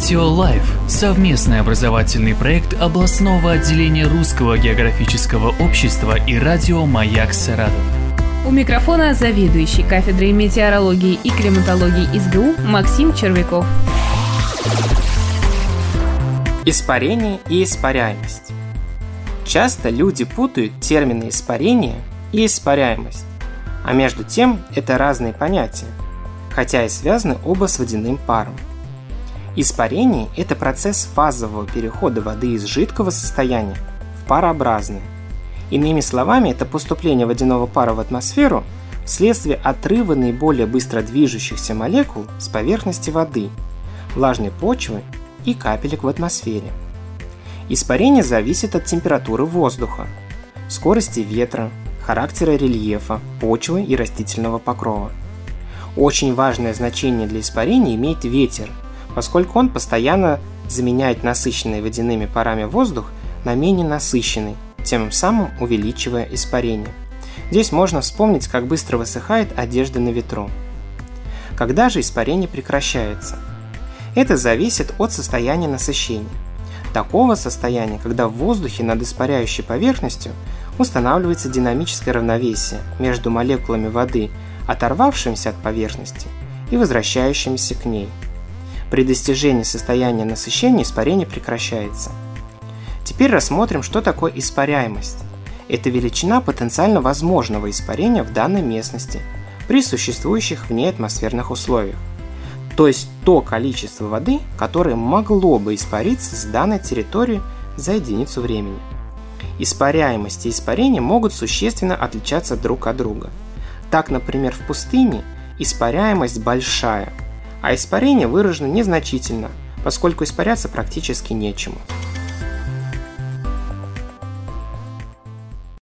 Метео Life – совместный образовательный проект областного отделения Русского географического общества и радио «Маяк Саратов». У микрофона заведующий кафедрой метеорологии и климатологии СГУ Максим Червяков. Испарение и испаряемость. Часто люди путают термины испарение и испаряемость, а между тем это разные понятия, хотя и связаны оба с водяным паром – Испарение – это процесс фазового перехода воды из жидкого состояния в парообразное. Иными словами, это поступление водяного пара в атмосферу вследствие отрыва наиболее быстро движущихся молекул с поверхности воды, влажной почвы и капелек в атмосфере. Испарение зависит от температуры воздуха, скорости ветра, характера рельефа, почвы и растительного покрова. Очень важное значение для испарения имеет ветер – поскольку он постоянно заменяет насыщенный водяными парами воздух на менее насыщенный, тем самым увеличивая испарение. Здесь можно вспомнить, как быстро высыхает одежда на ветру. Когда же испарение прекращается? Это зависит от состояния насыщения. Такого состояния, когда в воздухе над испаряющей поверхностью устанавливается динамическое равновесие между молекулами воды, оторвавшимися от поверхности, и возвращающимися к ней – при достижении состояния насыщения испарение прекращается. Теперь рассмотрим, что такое испаряемость. Это величина потенциально возможного испарения в данной местности при существующих в атмосферных условиях. То есть то количество воды, которое могло бы испариться с данной территории за единицу времени. Испаряемость и испарение могут существенно отличаться друг от друга. Так, например, в пустыне испаряемость большая – а испарение выражено незначительно, поскольку испаряться практически нечему.